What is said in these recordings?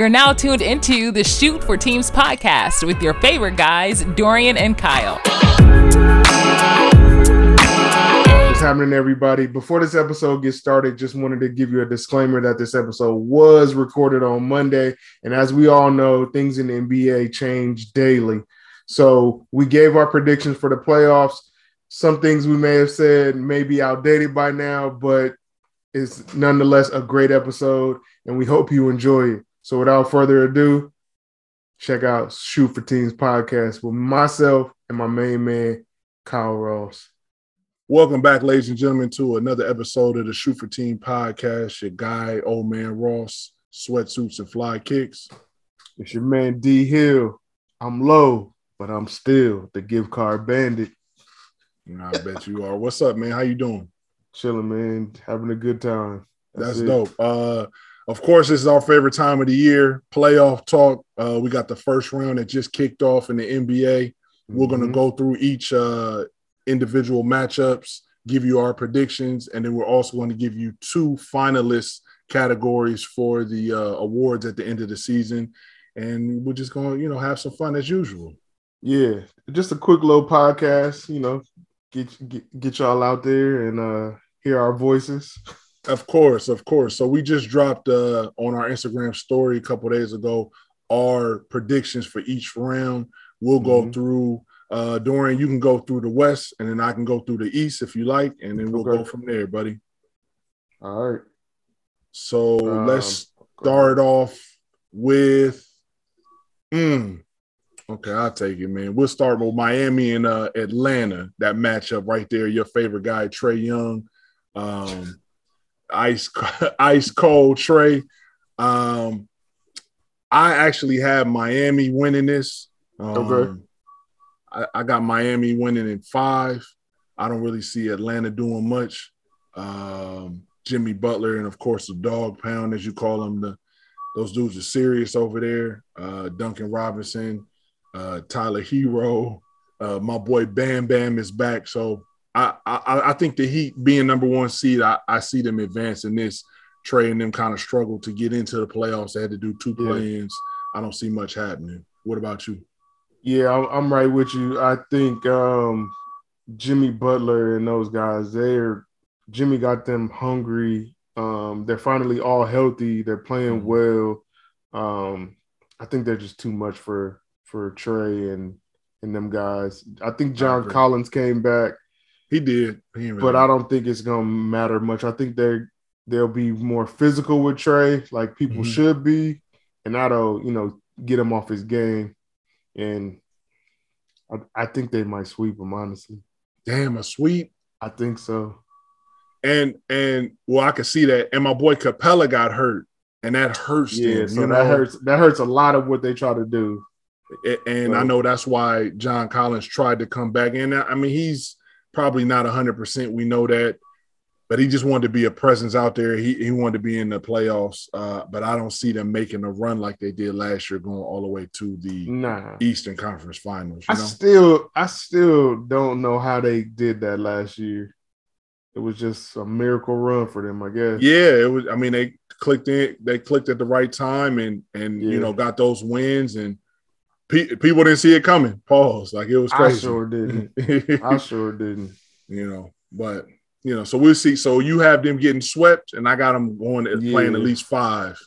You're now tuned into the Shoot for Teams podcast with your favorite guys, Dorian and Kyle. What's happening, everybody? Before this episode gets started, just wanted to give you a disclaimer that this episode was recorded on Monday. And as we all know, things in the NBA change daily. So we gave our predictions for the playoffs. Some things we may have said may be outdated by now, but it's nonetheless a great episode, and we hope you enjoy it. So without further ado, check out Shoot for Teams podcast with myself and my main man, Kyle Ross. Welcome back, ladies and gentlemen, to another episode of the Shoot for Team podcast. Your guy, old man Ross, sweatsuits and fly kicks. It's your man D Hill. I'm low, but I'm still the gift card bandit. I bet you are. What's up, man? How you doing? Chilling, man. Having a good time. That's, That's dope. Uh, of course, this is our favorite time of the year. Playoff talk. Uh, we got the first round that just kicked off in the NBA. We're mm-hmm. going to go through each uh, individual matchups, give you our predictions, and then we're also going to give you two finalists categories for the uh, awards at the end of the season. And we're just going to, you know, have some fun as usual. Yeah, just a quick little podcast, you know, get get, get y'all out there and uh hear our voices. Of course, of course. So we just dropped uh, on our Instagram story a couple days ago our predictions for each round. We'll go mm-hmm. through. Uh, Dorian, you can go through the West, and then I can go through the East if you like, and then we'll okay. go from there, buddy. All right. So um, let's start off with. Mm, okay, I'll take it, man. We'll start with Miami and uh, Atlanta. That matchup right there. Your favorite guy, Trae Young. Um, ice ice cold Trae. Um, I actually have Miami winning this. Um, okay. I, I, got Miami winning in five. I don't really see Atlanta doing much. Um, Jimmy Butler and of course the dog pound, as you call them, the those dudes are serious over there. Uh, Duncan Robinson, uh, Tyler Herro, uh, my boy Bam Bam is back. So I, I, I think the Heat being number one seed, I, I see them advancing this. Trae and them kind of struggled to get into the playoffs. They had to do two play-ins. Yeah. I don't see much happening. What about you? Yeah, I'm, I'm right with you. I think um, Jimmy Butler and those guys, they're Jimmy got them hungry. Um, they're finally all healthy. They're playing mm-hmm. well. Um, I think they're just too much for for Trae and and them guys. I think John I Collins came back. He did, he but I don't think it's gonna matter much. I think they they'll be more physical with Trae, like people mm-hmm. should be, and that'll you know get him off his game. And I, I think they might sweep him. Honestly, damn a sweep. I think so. And and well, I can see that. And my boy Capela got hurt, and that hurts. Yeah, them, so that know? hurts. That hurts a lot of what they try to do. And so. I know that's why John Collins tried to come back. And I mean, he's probably not 100%. We know that. But he just wanted to be a presence out there. He, he wanted to be in the playoffs. Uh, but I don't see them making a run like they did last year, going all the way to the nah. Eastern Conference Finals. I know? still, I still don't know how they did that last year. It was just a miracle run for them, I guess. Yeah, it was. I mean, they clicked in. They clicked at the right time, and and yeah. you know got those wins and people didn't see it coming. Pause. Like it was crazy. I sure didn't. I sure didn't. You know, but you know, so we'll see. So you have them getting swept, and I got them going yeah. playing at least five.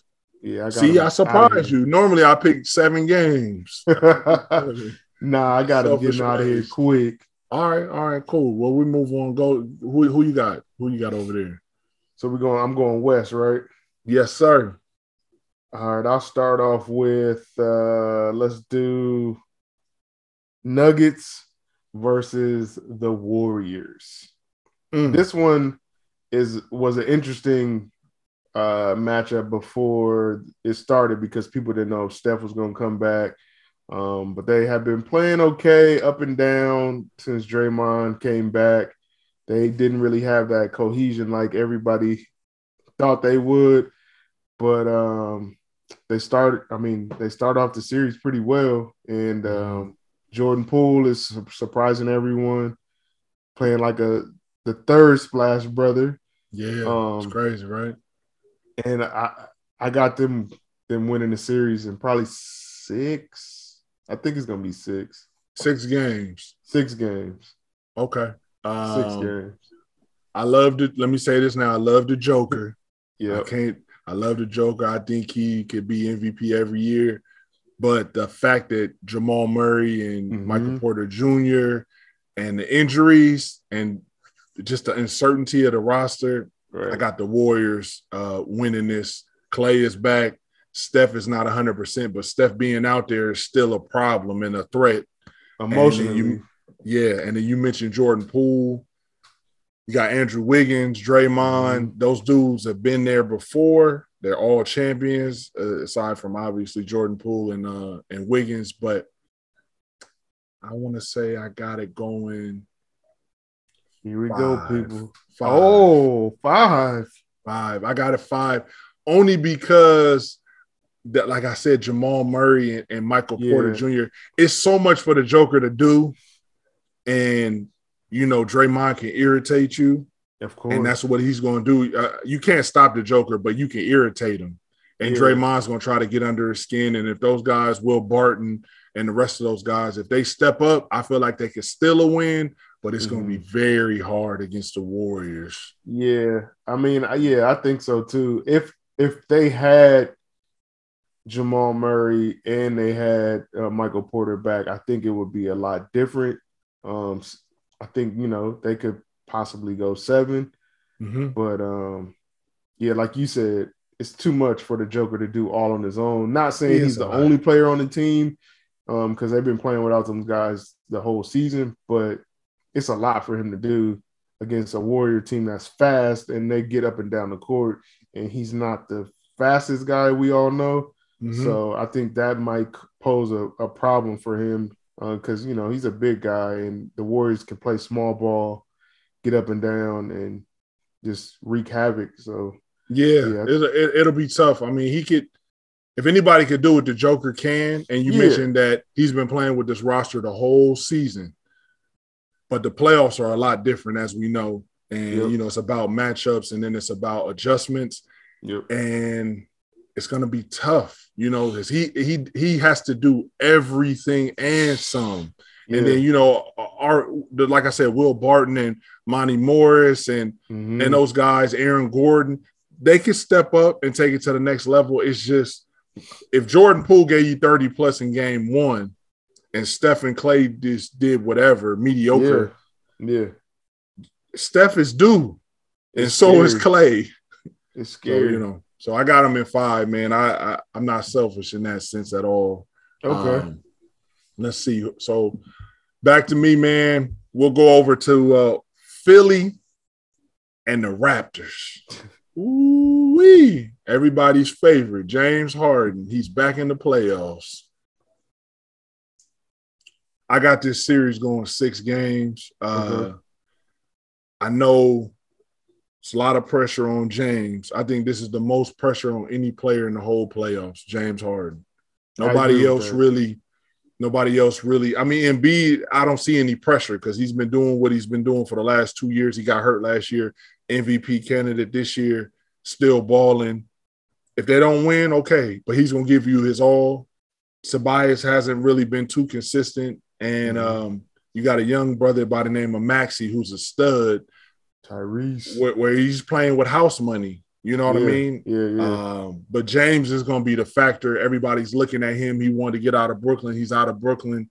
Yeah, I see, I surprised you. Normally, I pick seven games. nah, I got to get out of here quick. All right, all right, cool. Well, we move on. Go. Who who you got? Who you got over there? So we're going. I'm going west, right? Yes, sir. All right, I'll start off with uh let's do Nuggets versus the Warriors. Mm. This one is was an interesting uh matchup before it started because people didn't know if Steph was going to come back. Um, but they have been playing okay up and down since Draymond came back. They didn't really have that cohesion like everybody thought they would. But um, they start. I mean, they start off the series pretty well, and um, Jordan Poole is surprising everyone, playing like a the third Splash brother. Yeah, um, it's crazy, right? And I I got them them winning the series in probably six. I think it's gonna be six. Six games. Six games. Okay. Um, six games. I love the. Let me say this now. I love the Joker. Yeah. I can't. I love the Joker. I think he could be MVP every year. But the fact that Jamal Murray and mm-hmm. Michael Porter Jr. and the injuries and just the uncertainty of the roster, right. I got the Warriors uh, winning this. Clay is back. Steph is not 100%, but Steph being out there is still a problem and a threat. Emotionally. And you, yeah. And then you mentioned Jordan Poole. You got Andrew Wiggins, Draymond. Mm-hmm. Those dudes have been there before. They're all champions, uh, aside from obviously Jordan Poole and uh, and Wiggins. But I want to say I got it going. Here we five, go, people. Five. Oh, five. Five. I got it five. Only because that, like I said, Jamal Murray and, and Michael yeah. Porter Jr. It's so much for the Joker to do. And you know, Draymond can irritate you. Of course. And that's what he's going to do. Uh, you can't stop the Joker, but you can irritate him. And yeah. Draymond's going to try to get under his skin. And if those guys, Will Barton and the rest of those guys, if they step up, I feel like they could still a win, but it's mm-hmm. going to be very hard against the Warriors. Yeah. I mean, yeah, I think so too. If if they had Jamal Murray and they had uh, Michael Porter back, I think it would be a lot different. Um, I think you know they could possibly go 7 mm-hmm. but um, yeah, like you said, it's too much for the Joker to do all on his own. Not saying he he's the only player on the team, um, because they've been playing without those guys the whole season, but it's a lot for him to do against a Warrior team that's fast and they get up and down the court, and he's not the fastest guy we all know. Mm-hmm. So I think that might pose a, a problem for him because uh, you know he's a big guy, and the Warriors can play small ball, get up and down, and just wreak havoc. So yeah, yeah. it, will be tough. I mean, he could. If anybody could do it, the Joker can. And you yeah. mentioned that he's been playing with this roster the whole season, but the playoffs are a lot different, as we know. And yep. you know, it's about matchups, and then it's about adjustments. Yep. And it's going to be tough, you know, because he he he has to do everything and some. Yeah. And then you know, our like I said, Will Barton and Monty Morris and mm-hmm. and those guys, Aaron Gordon, they can step up and take it to the next level. It's just if Jordan Poole gave you 30 plus in game one and Stephen Clay just did whatever, mediocre. Yeah. yeah. Steph is due. And it's so scary. is Clay. It's scary. So, you know. So I got him in five, man. I, I am not selfish in that sense at all. Okay. Um, let's see. So back to me, man. We'll go over to uh, Philly and the Raptors. Ooh wee! Everybody's favorite, James Harden. He's back in the playoffs. I got this series going six games. Uh, mm-hmm. I know it's a lot of pressure on James. I think this is the most pressure on any player in the whole playoffs, James Harden. Nobody else really, nobody else really. I mean, Embiid, I don't see any pressure because he's been doing what he's been doing for the last two years. He got hurt last year, MVP candidate this year, still balling. If they don't win, okay, but he's gonna give you his all. Tobias hasn't really been too consistent, and mm-hmm. um, you got a young brother by the name of Maxey who's a stud Tyrese, where, where, he's playing with house money. You know what yeah, I mean? Yeah, yeah. Um, but James is going to be the factor. Everybody's looking at him. He wanted to get out of Brooklyn. He's out of Brooklyn.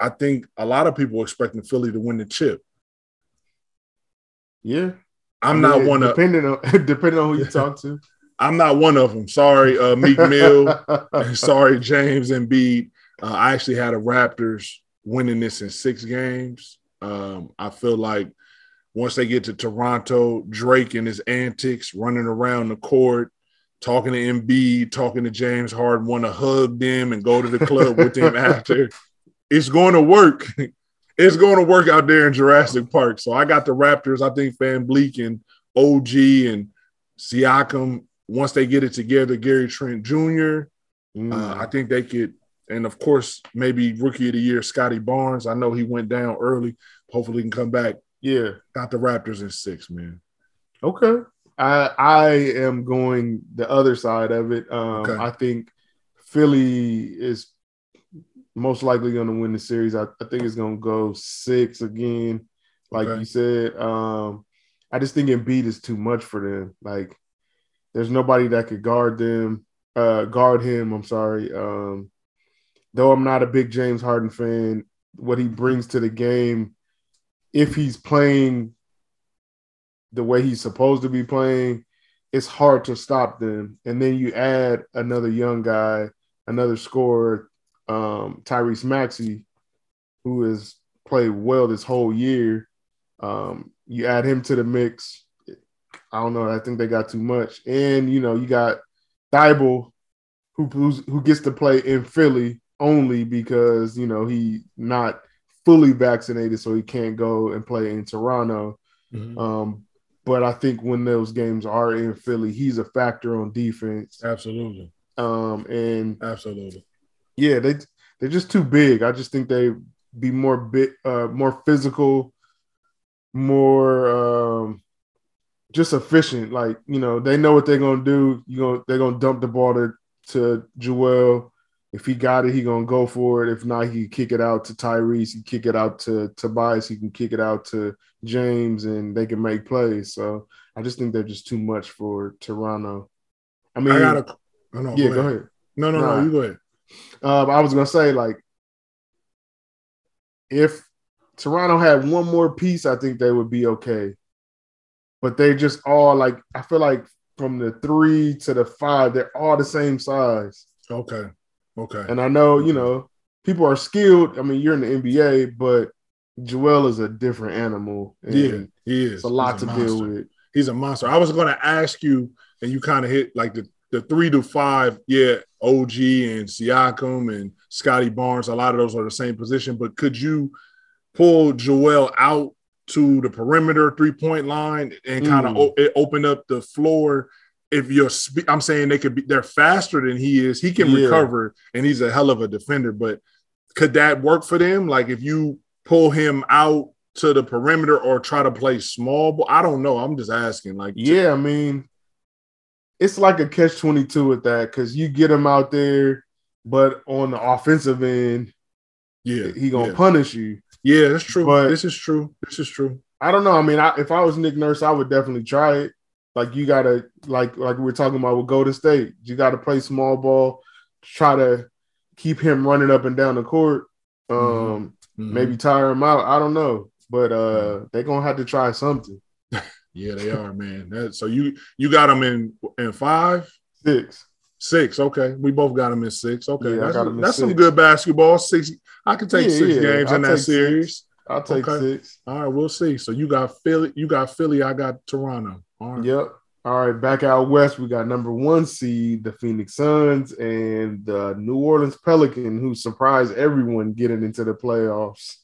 I think a lot of people expecting Philly to win the chip. Yeah, I'm not one depending of on depending on who you talk to. I'm not one of them. Sorry, uh, Meek Mill. sorry, James Embiid. Uh, I actually had a Raptors winning this in six games. Um, I feel like once they get to Toronto, Drake and his antics running around the court, talking to Embiid, talking to James Harden, want to hug them and go to the club with them after. It's going to work. It's going to work out there in Jurassic Park. So I got the Raptors. I think VanVleet and OG and Siakam, once they get it together, Gary Trent Jr., mm. uh, I think they could. And of course, maybe rookie of the year, Scotty Barnes. I know he went down early. Hopefully, he can come back yeah. Got the Raptors in six, man. Okay. I I am going the other side of it. Um, okay. I think Philly is most likely going to win the series. I, I think it's going to go six again, like okay. you said. Um, I just think Embiid is too much for them. Like, there's nobody that could guard them, uh, guard him. I'm sorry. Um, though I'm not a big James Harden fan, what he brings to the game, if he's playing the way he's supposed to be playing, it's hard to stop them. And then you add another young guy, another scorer, um, Tyrese Maxey, who has played well this whole year. Um, you add him to the mix. I don't know. I think they got too much. And you know, you got Thybulle, who who gets to play in Philly only because you know he not fully vaccinated, so he can't go and play in Toronto. Mm-hmm. Um, but I think when those games are in Philly, he's a factor on defense. Absolutely. Um, and absolutely, yeah, they they're just too big. I just think they be more bit uh more physical, more um just efficient. Like, you know, they know what they're gonna do. You know, they're gonna dump the ball to, to Joel. If he got it, he gonna go for it. If not, he kick it out to Tyrese. He kick it out to Tobias. He can kick it out to James, and they can make plays. So I just think they're just too much for Toronto. I mean, I gotta. Oh, no, yeah, go ahead. go ahead. No, no, nah. no. You go ahead. Um, I was gonna say like, if Toronto had one more piece, I think they would be okay. But they just all like I feel like from the three to the five, they're all the same size. Okay. Okay. And I know, you know, people are skilled. I mean, you're in the NBA, but Joel is a different animal. yeah, he is. It's a lot a to monster. deal with. He's a monster. I was going to ask you, and you kind of hit like the, the three to five. Yeah, OG and Siakam and Scotty Barnes. A lot of those are the same position. But could you pull Joel out to the perimeter three point line and kind of mm. o- open up the floor if you're spe- I'm saying they could be they're faster than he is. He can yeah. recover and he's a hell of a defender, but could that work for them? Like if you pull him out to the perimeter or try to play small ball? I don't know. I'm just asking. Like Yeah, I mean it's like a catch 22 with that cuz you get him out there but on the offensive end yeah, he going to yeah. punish you. Yeah, that's true. But this is true. This is true. I don't know. I mean, I, if I was Nick Nurse, I would definitely try it. Like you gotta like like we are talking about with Golden State. You gotta play small ball, try to keep him running up and down the court. Um, mm-hmm. maybe tire him out. I don't know, but uh, mm-hmm. they're gonna have to try something. yeah, they are, man. That, so you you got them in in five, six, six. Okay, we both got them in six. Okay, yeah, that's, that's some good basketball. Six. I can take yeah, six yeah. games I'll in that series. Six. I'll take okay. six. All right, we'll see. So you got Philly. You got Philly. I got Toronto. All right. Yep. All right, back out west, we got number one seed, the Phoenix Suns, and the New Orleans Pelican, who surprised everyone getting into the playoffs.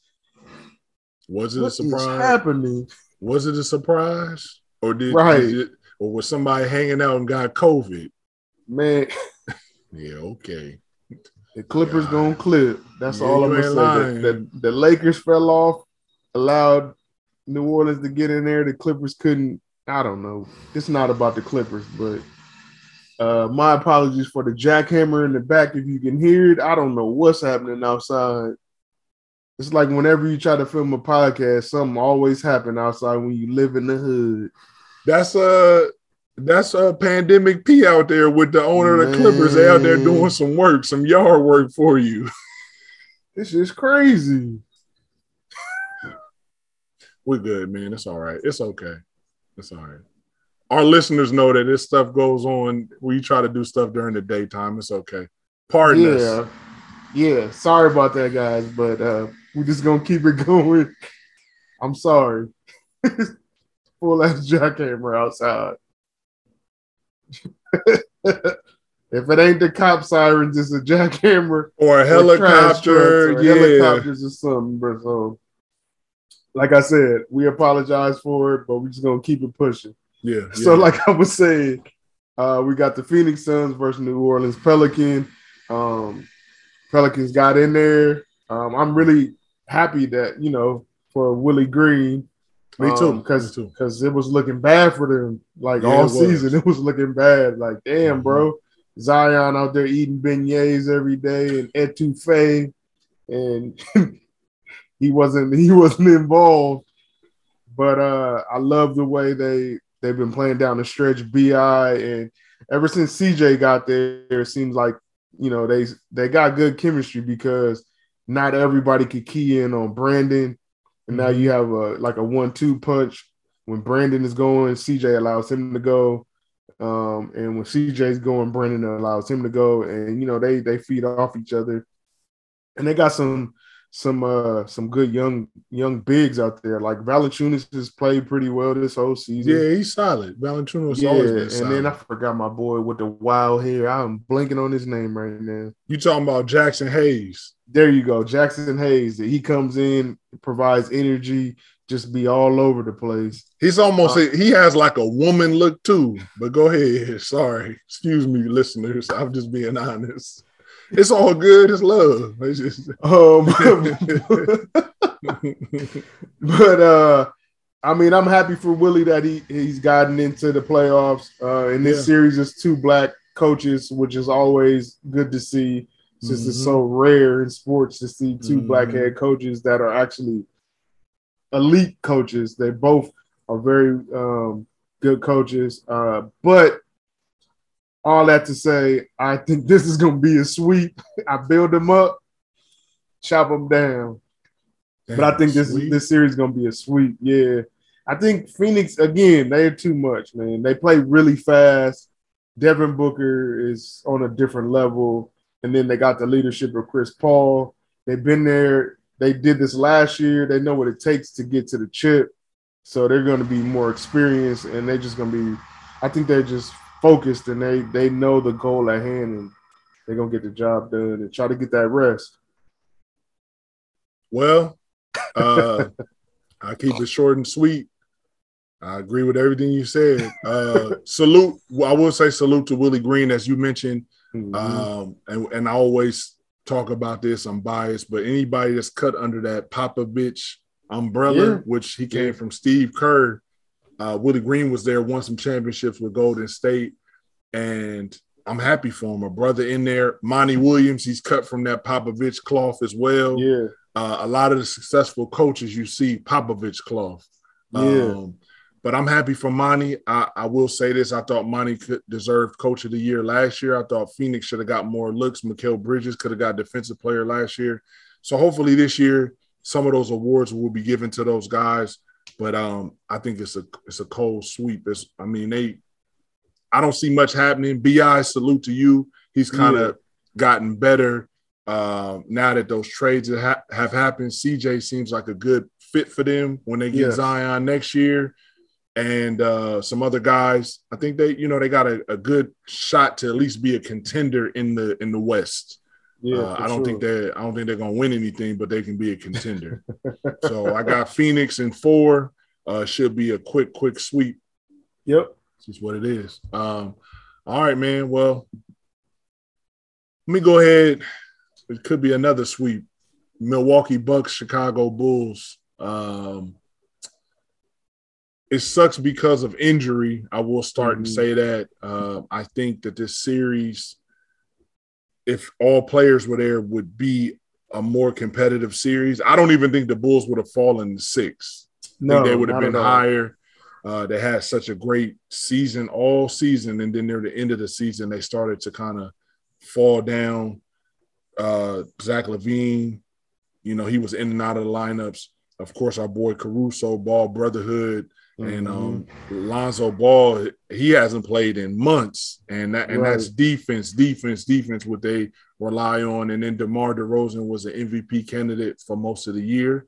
Was it what a surprise? happening? Was it a surprise, or did right, did it, or was somebody hanging out and got COVID? Man, yeah, okay. The Clippers God. gonna clip. That's yeah, all I'm gonna say. The, the, the Lakers fell off, allowed New Orleans to get in there. The Clippers couldn't I don't know. It's not about the Clippers, but uh, my apologies for the jackhammer in the back. If you can hear it, I don't know what's happening outside. It's like whenever you try to film a podcast, something always happen outside when you live in the hood. That's a that's a pandemic P out there with the owner man. of the Clippers. Out there doing some work, some yard work for you. This is crazy. We're good, man. It's all right. It's okay. It's all right. Our listeners know that this stuff goes on. We try to do stuff during the daytime. It's okay. Pardon yeah. us. Yeah. Sorry about that, guys, but uh, we're just gonna keep it going. I'm sorry. Full ass jackhammer outside. if it ain't the cop sirens, it's a jackhammer or a helicopter. Or yeah. helicopters or something, bro. So like I said, we apologize for it, but we're just gonna keep it pushing. Yeah. So, yeah. like I was saying, uh, we got the Phoenix Suns versus New Orleans Pelican. Um, Pelicans got in there. Um, I'm really happy that you know for Willie Green, Me too. Because um, because it was looking bad for them. Like yeah, all it season, it was looking bad. Like damn, mm-hmm. bro. Zion out there eating beignets every day and etouffee, and he wasn't he wasn't involved. But uh I love the way they they've been playing down the stretch. Bi and ever since CJ got there, it seems like you know they they got good chemistry because not everybody could key in on Brandon, and now you have a like a one-two punch. When Brandon is going, CJ allows him to go, um, and when CJ's going, Brandon allows him to go, and you know they they feed off each other, and they got some some uh some good young young bigs out there. Like Valanciunas has played pretty well this whole season. Yeah, he's solid. Valanciunas yeah, always been solid. And then I forgot my boy with the wild hair. I'm blinking on his name right now. You talking about Jaxson Hayes? There you go, Jaxson Hayes. He comes in, provides energy, just be all over the place. He's almost uh, he has like a woman look too. But go ahead. Sorry, excuse me, listeners. I'm just being honest it's all good. It's love. It's just... um, but uh, I mean, I'm happy for Willie that he he's gotten into the playoffs. Uh, in this yeah. series, is two black coaches, which is always good to see, since mm-hmm. it's so rare in sports to see 2 mm-hmm. black head coaches that are actually elite coaches. They both are very um, good coaches, uh, but all that to say, I think this is going to be a sweep. I build them up, chop them down. Damn, but I think this sweep. this series is going to be a sweep. Yeah. I think Phoenix, again, they're too much, man. They play really fast. Devin Booker is on a different level. And then they got the leadership of Chris Paul. They've been there. They did this last year. They know what it takes to get to the chip. So they're going to be more experienced and they're just going to be, I think they're just focused and they they know the goal at hand and they're gonna get the job done and try to get that rest. Well, uh, I keep it short and sweet. I agree with everything you said. Uh, salute. I will say salute to Willie Green, as you mentioned. Mm-hmm. Um, and, and I always talk about this. I'm biased, but anybody that's cut under that Papa Popovich umbrella, yeah. which he came yeah. from Steve Kerr, uh, Willie Green was there, won some championships with Golden State, and I'm happy for him. A brother in there, Monty Williams, he's cut from that Popovich cloth as well. Yeah. Uh, a lot of the successful coaches you see Popovich cloth. Yeah. Um, but I'm happy for Monty. I, I, will say this: I thought Monty could deserve Coach of the Year last year. I thought Phoenix should have got more looks. Mikal Bridges could have got Defensive Player last year. So hopefully this year, some of those awards will be given to those guys. But um, I think it's a it's a cold sweep. It's, I mean, they I don't see much happening. Bi salute to you. He's kind of yeah. gotten better uh, now that those trades have, ha- have, happened. CJ seems like a good fit for them when they get Zion next year, and uh, some other guys. I think they you know they got a, a, good shot to at least be a contender in the in the West. Yeah, uh, I don't sure. think they I don't think they're gonna win anything, but they can be a contender. so I got Phoenix in four. Uh, should be a quick, quick sweep. Yep, this is what it is. Um, all right, man. Well, let me go ahead. It could be another sweep. Milwaukee Bucks, Chicago Bulls. Um, it sucks because of injury. I will start mm-hmm. and say that. Uh, I think that this series if all players were there, would be a more competitive series. I don't even think the Bulls would have fallen six. No, they would have been higher. Uh, they had such a great season all season, and then near the end of the season, they started to kind of fall down. Uh, Zach LaVine, you know, he was in and out of the lineups. Of course, our boy Caruso, Ball Brotherhood, Mm-hmm. And um, Lonzo Ball, he hasn't played in months, and that and right. that's defense, defense, defense. What they rely on, and then DeMar DeRozan was an MVP candidate for most of the year,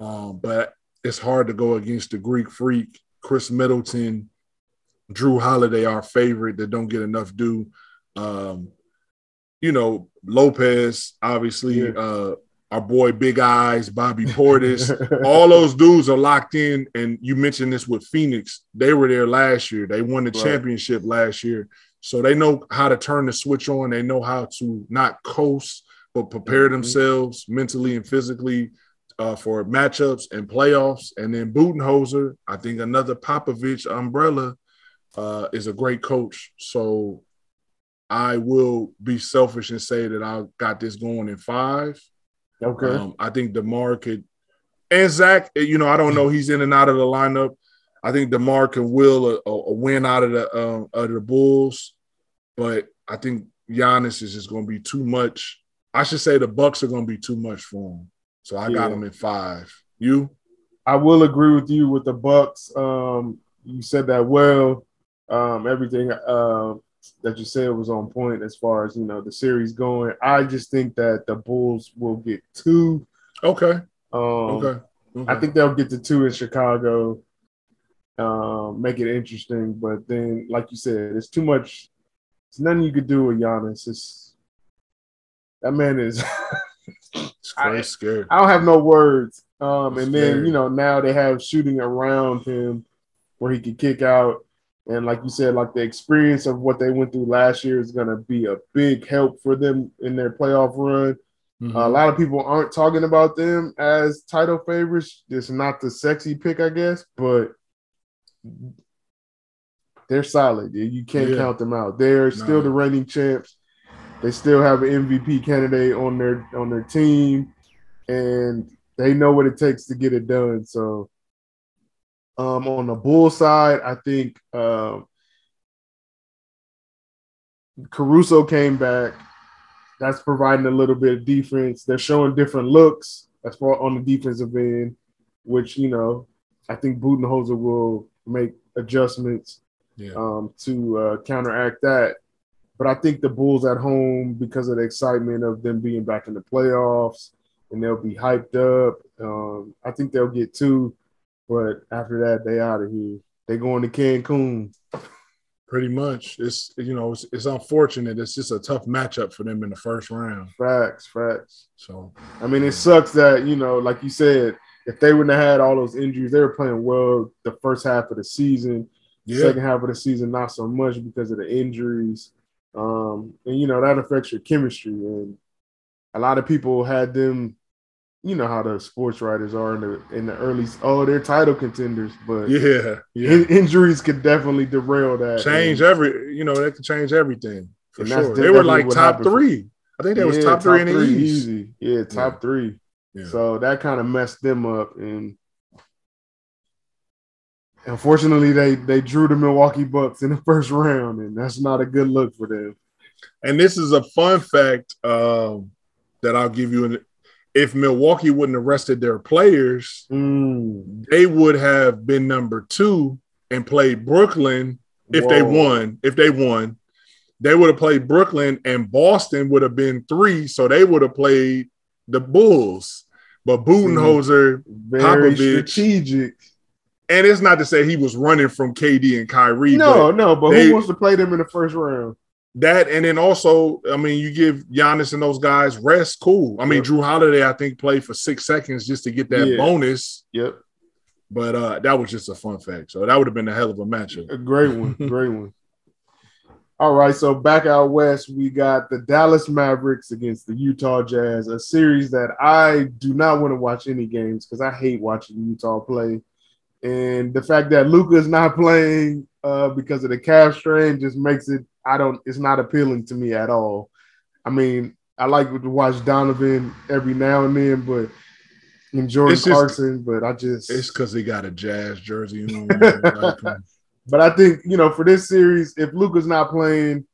um, but it's hard to go against the Greek Freak, Khris Middleton, Jrue Holiday, our favorite that don't get enough due. Um, you know, Lopez, obviously, yeah. uh, our boy Big Eyes, Bobby Portis, all those dudes are locked in. And you mentioned this with Phoenix. They were there last year. They won the right. championship last year. So they know how to turn the switch on. They know how to not coast, but prepare mm-hmm. themselves mentally and physically uh, for matchups and playoffs. And then Budenholzer, I think another Popovich umbrella uh, is a great coach. So I will be selfish and say that I got this going in five. Okay. Um, I think DeMar could, and Zach, you know, I don't know, he's in and out of the lineup. I think DeMar can will a, a win out of the uh, of the Bulls, but I think Giannis is just going to be too much. I should say the Bucks are going to be too much for him. So I yeah. got him in five. You? I will agree with you with the Bucks. Um, you said that well. Um, everything uh, that you said was on point as far as you know the series going. I just think that the Bulls will get two. Okay. Um, okay. okay. I think they'll get the two in Chicago. Um, make it interesting, but then, like you said, it's too much. It's nothing you could do with Giannis. It's that man is. it's I, scary. I don't have no words. Um, and then you know now they have shooting around him where he could kick out. And like you said, like the experience of what they went through last year is going to be a big help for them in their playoff run. Mm-hmm. Uh, a lot of people aren't talking about them as title favorites. It's not the sexy pick, I guess, but they're solid. You can't yeah. count them out. They're still the reigning champs. They still have an MVP candidate on their on their team, and they know what it takes to get it done. So, um, on the Bull side, I think uh, Caruso came back. That's providing a little bit of defense. They're showing different looks as far on the defensive end, which you know I think Budenholzer will make adjustments yeah. um, to uh, counteract that. But I think the Bulls at home, because of the excitement of them being back in the playoffs, and they'll be hyped up. Um, I think they'll get two, but after that, they out of here. They going to Cancun. Pretty much, it's you know it's, it's unfortunate. It's just a tough matchup for them in the first round. Facts, facts. So I mean, it sucks that you know, like you said, if they wouldn't have had all those injuries, they were playing well the first half of the season. Yeah. Second half of the season, not so much because of the injuries. Um, and you know that affects your chemistry. And a lot of people had them. You know how the sports writers are in the in the early. Oh, they're title contenders, but yeah, yeah. In, injuries could definitely derail that. Change and, every. You know, they can change everything for sure. They were like top three. I think they yeah, was top, top three in the East. Easy. Yeah, top yeah. three. So that kind of messed them up, and unfortunately, they they drew the Milwaukee Bucks in the first round, and that's not a good look for them. And this is a fun fact um, that I'll give you. If Milwaukee wouldn't have rested their players, mm. they would have been number two and played Brooklyn if Whoa. they won. If they won, they would have played Brooklyn, and Boston would have been three, so they would have played the Bulls. But Budenholzer, very Popovich, strategic. And it's not to say he was running from KD and Kyrie. No, but no, but they, who wants to play them in the first round? That and then also, I mean, you give Giannis and those guys rest, cool. I mean, yep. Jrue Holiday, I think, played for six seconds just to get that yeah. bonus. Yep. But uh that was just a fun fact. So that would have been a hell of a matchup. A great one. great one. All right, so back out west, we got the Dallas Mavericks against the Utah Jazz, a series that I do not want to watch any games because I hate watching Utah play. And the fact that Luka is not playing uh, because of the calf strain just makes it I don't it's not appealing to me at all. I mean, I like to watch Donovan every now and then, but and Jordan just, Clarkson, but I just it's because he got a Jazz jersey. You know, But I think you know for this series, if Luka's not playing,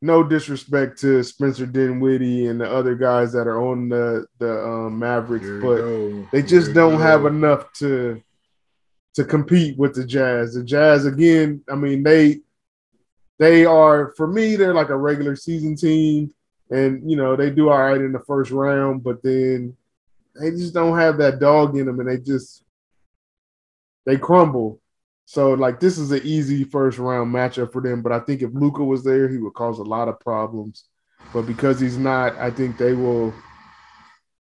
no disrespect to Spencer Dinwiddie and the other guys that are on the the um, Mavericks, but they just don't have enough to to compete with the Jazz. The Jazz again, I mean they they are for me they're like a regular season team, and you know they do all right in the first round, but then they just don't have that dog in them, and they just they crumble. So like this is an easy first round matchup for them. But I think if luka was there, he would cause a lot of problems. But because he's not, I think they will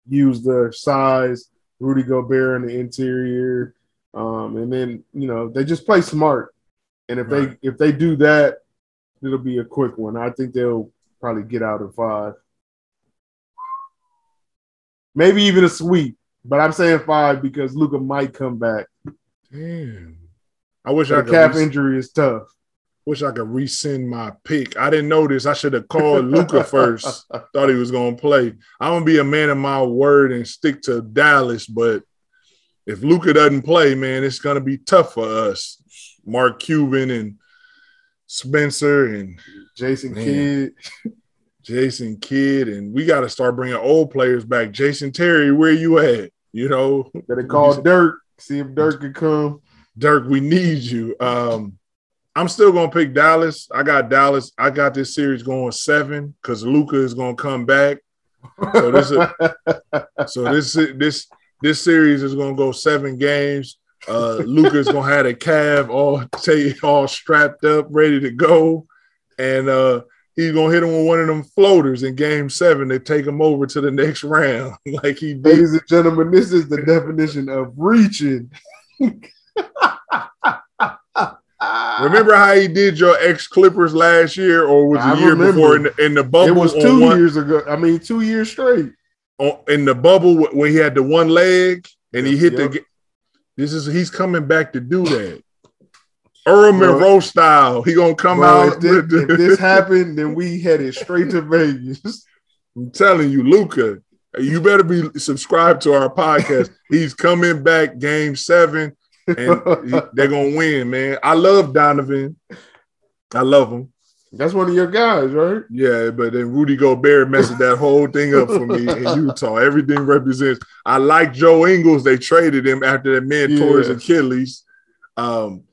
use the size, Rudy Gobert in the interior, um, and then you know they just play smart. And if right. they if they do that, it'll be a quick one. I think they'll probably get out in five, maybe even a sweep. But I'm saying five because Luka might come back. Damn. I wish The I could calf re- injury is tough. wish I could rescind my pick. I didn't know this. I should have called Luka first. Thought he was gonna play. I'm gonna be a man of my word and stick to Dallas, but if Luka doesn't play, man, it's gonna be tough for us. Mark Cuban and Spencer and Jason Man. Kidd. Jason Kidd, and we got to start bringing old players back. Jason Terry, where you at? You know, Better call Dirk. See if Dirk can come. Dirk, we need you. Um, I'm still gonna pick Dallas. I got Dallas. I got this series going seven because Luka is gonna come back. So this is so this this this series is gonna go seven games. Uh, Luka's gonna have a calf all all strapped up, ready to go, and uh, he's gonna hit him with one of them floaters in Game Seven to take him over to the next round, like he did. Ladies and gentlemen, this is the definition of reaching. Remember how he did your ex Clippers last year, or was I the year remember. before in the, in the bubble? it was two one- years ago. I mean, two years straight. on- in the bubble wh- when he had the one leg and he hit yep. the. This is he's coming back to do that. Earl. Monroe style. He gonna come Bro, out. if, this, if this happened, then we headed straight to Vegas. I'm telling you, Luka, you better be subscribed to our podcast. he's coming back, game seven, and they're gonna win, man. I love Donovan. I love him. That's one of your guys, right? Yeah, but then Rudy Gobert messed that whole thing up for me in Utah. Everything represents. I like Joe Ingles. They traded him after that man tore his. Achilles. Um,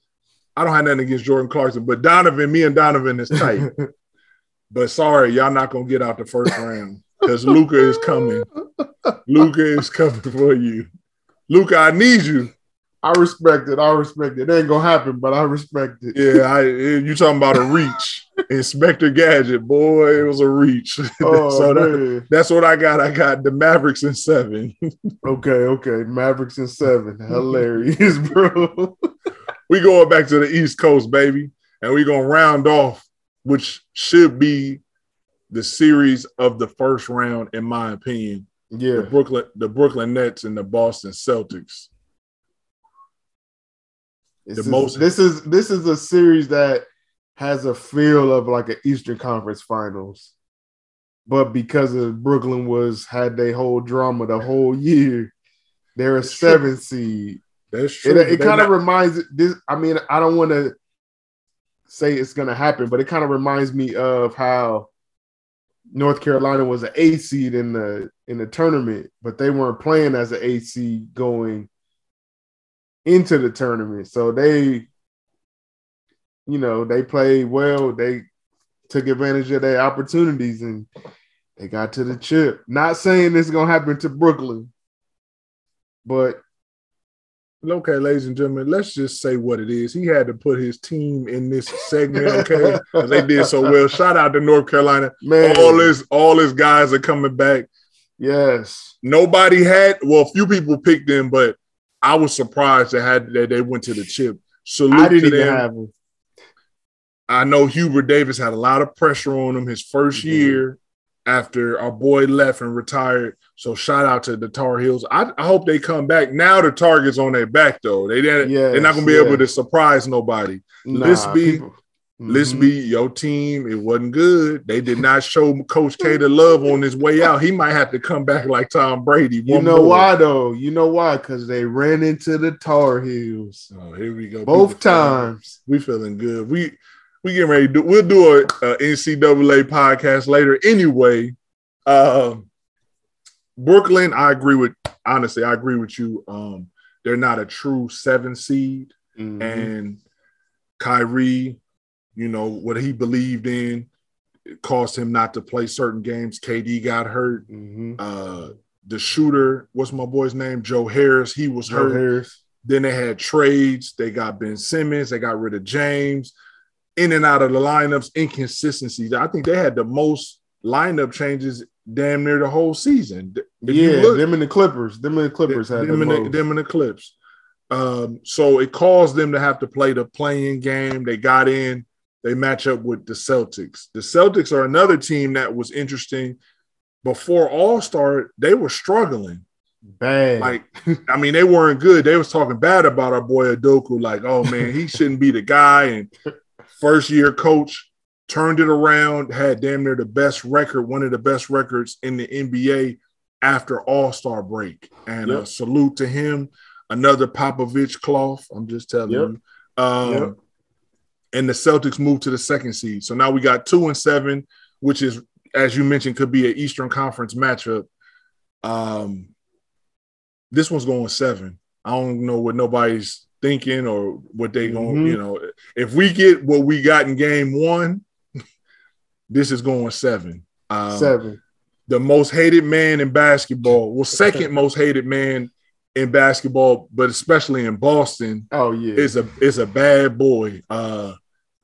I don't have nothing against Jordan Clarkson, but Donovan, me and Donovan is tight. but sorry, y'all not gonna get out the first round because Luka is coming. Luka is coming for you. Luka, I need you. I respect it. I respect it. It ain't gonna happen, but I respect it. Yeah, I you talking about a reach. Inspector Gadget, boy, it was a reach. Oh so that. That's what I got. I got the Mavericks in seven. Okay, okay. Mavericks in seven. Hilarious, bro. we going back to the East Coast, baby, and we gonna round off, which should be the series of the first round, in my opinion. Yeah. The Brooklyn, the Brooklyn Nets and the Boston Celtics. This The is, most- this is this is a series that has a feel of like an Eastern Conference Finals, but because of Brooklyn was had their whole drama the whole year, they're a seven seed. That's It, true. it They kind of not- reminds this. I mean, I don't want to say it's going to happen, but it kind of reminds me of how North Carolina was an eight seed in the in the tournament, but they weren't playing as an eight seed going into the tournament. So they, you know, they played well. They took advantage of their opportunities and they got to the chip. Not saying this is going to happen to Brooklyn, but Okay, ladies and gentlemen, let's just say what it is. He had to put his team in this segment, okay? they did so well. Shout out to North Carolina. man, All his all his guys are coming back. yes. Nobody had well, a few people picked them, but I was surprised that had that they went to the chip. Salute I didn't to even have them. I know Hubert Davis had a lot of pressure on him his 1st He did. year after our boy left and retired. So shout out to the Tar Heels. I, I hope they come back. Now the target's on their back though. They didn't, they're not gonna be Yes, able to surprise nobody. Nah, Let's be- people- Let's Mhm. be your team. It wasn't good. They did not show Coach K the love on his way out. He might have to come back like Tom Brady. You know more. why though? You know why? Because they ran into the Tar Heels Oh, here we go. both People feeling- times. We feeling good. We we getting ready to do. We'll do a, a NCAA podcast later. Anyway, um, Brooklyn. I agree with. Honestly, I agree with you. Um, they're not a true seven seed, Mhm. and Kyrie, you know what he believed in, it caused him not to play certain games. KD got hurt. Mhm. Uh, the shooter, what's my boy's name? Joe Harris. He was Joe hurt. Harris. Then they had trades. They got Ben Simmons. They got rid of James. In and out of the lineups, inconsistencies. I think they had the most lineup changes damn near the whole season. If yeah, look- them and the Clippers. Them and the Clippers had the them, and the, them and the Clips. Um, so it caused them to have to play the playing game. They got in. They match up with the Celtics. The Celtics are another team that was interesting. Before All Star, they were struggling. Bad. Like, I mean, they weren't good. They was talking bad about our boy Udoka, like, oh man, he shouldn't be the guy. And first year coach turned it around, had damn near the best record, one of the best records in the NBA after All Star break. And yep. a salute to him. Another Popovich cloth. I'm just telling yep. you. Um, yep. And the Celtics moved to the second seed. So now we got two and seven, which is, as you mentioned, could be an Eastern Conference matchup. Um, this one's going seven. I don't know what nobody's thinking or what they going, mm-hmm. you know. If we get what we got in game one, this is going seven. Um, seven. The most hated man in basketball, well, second most hated man in basketball, but especially in Boston. Oh yeah, is a is a bad boy. Uh,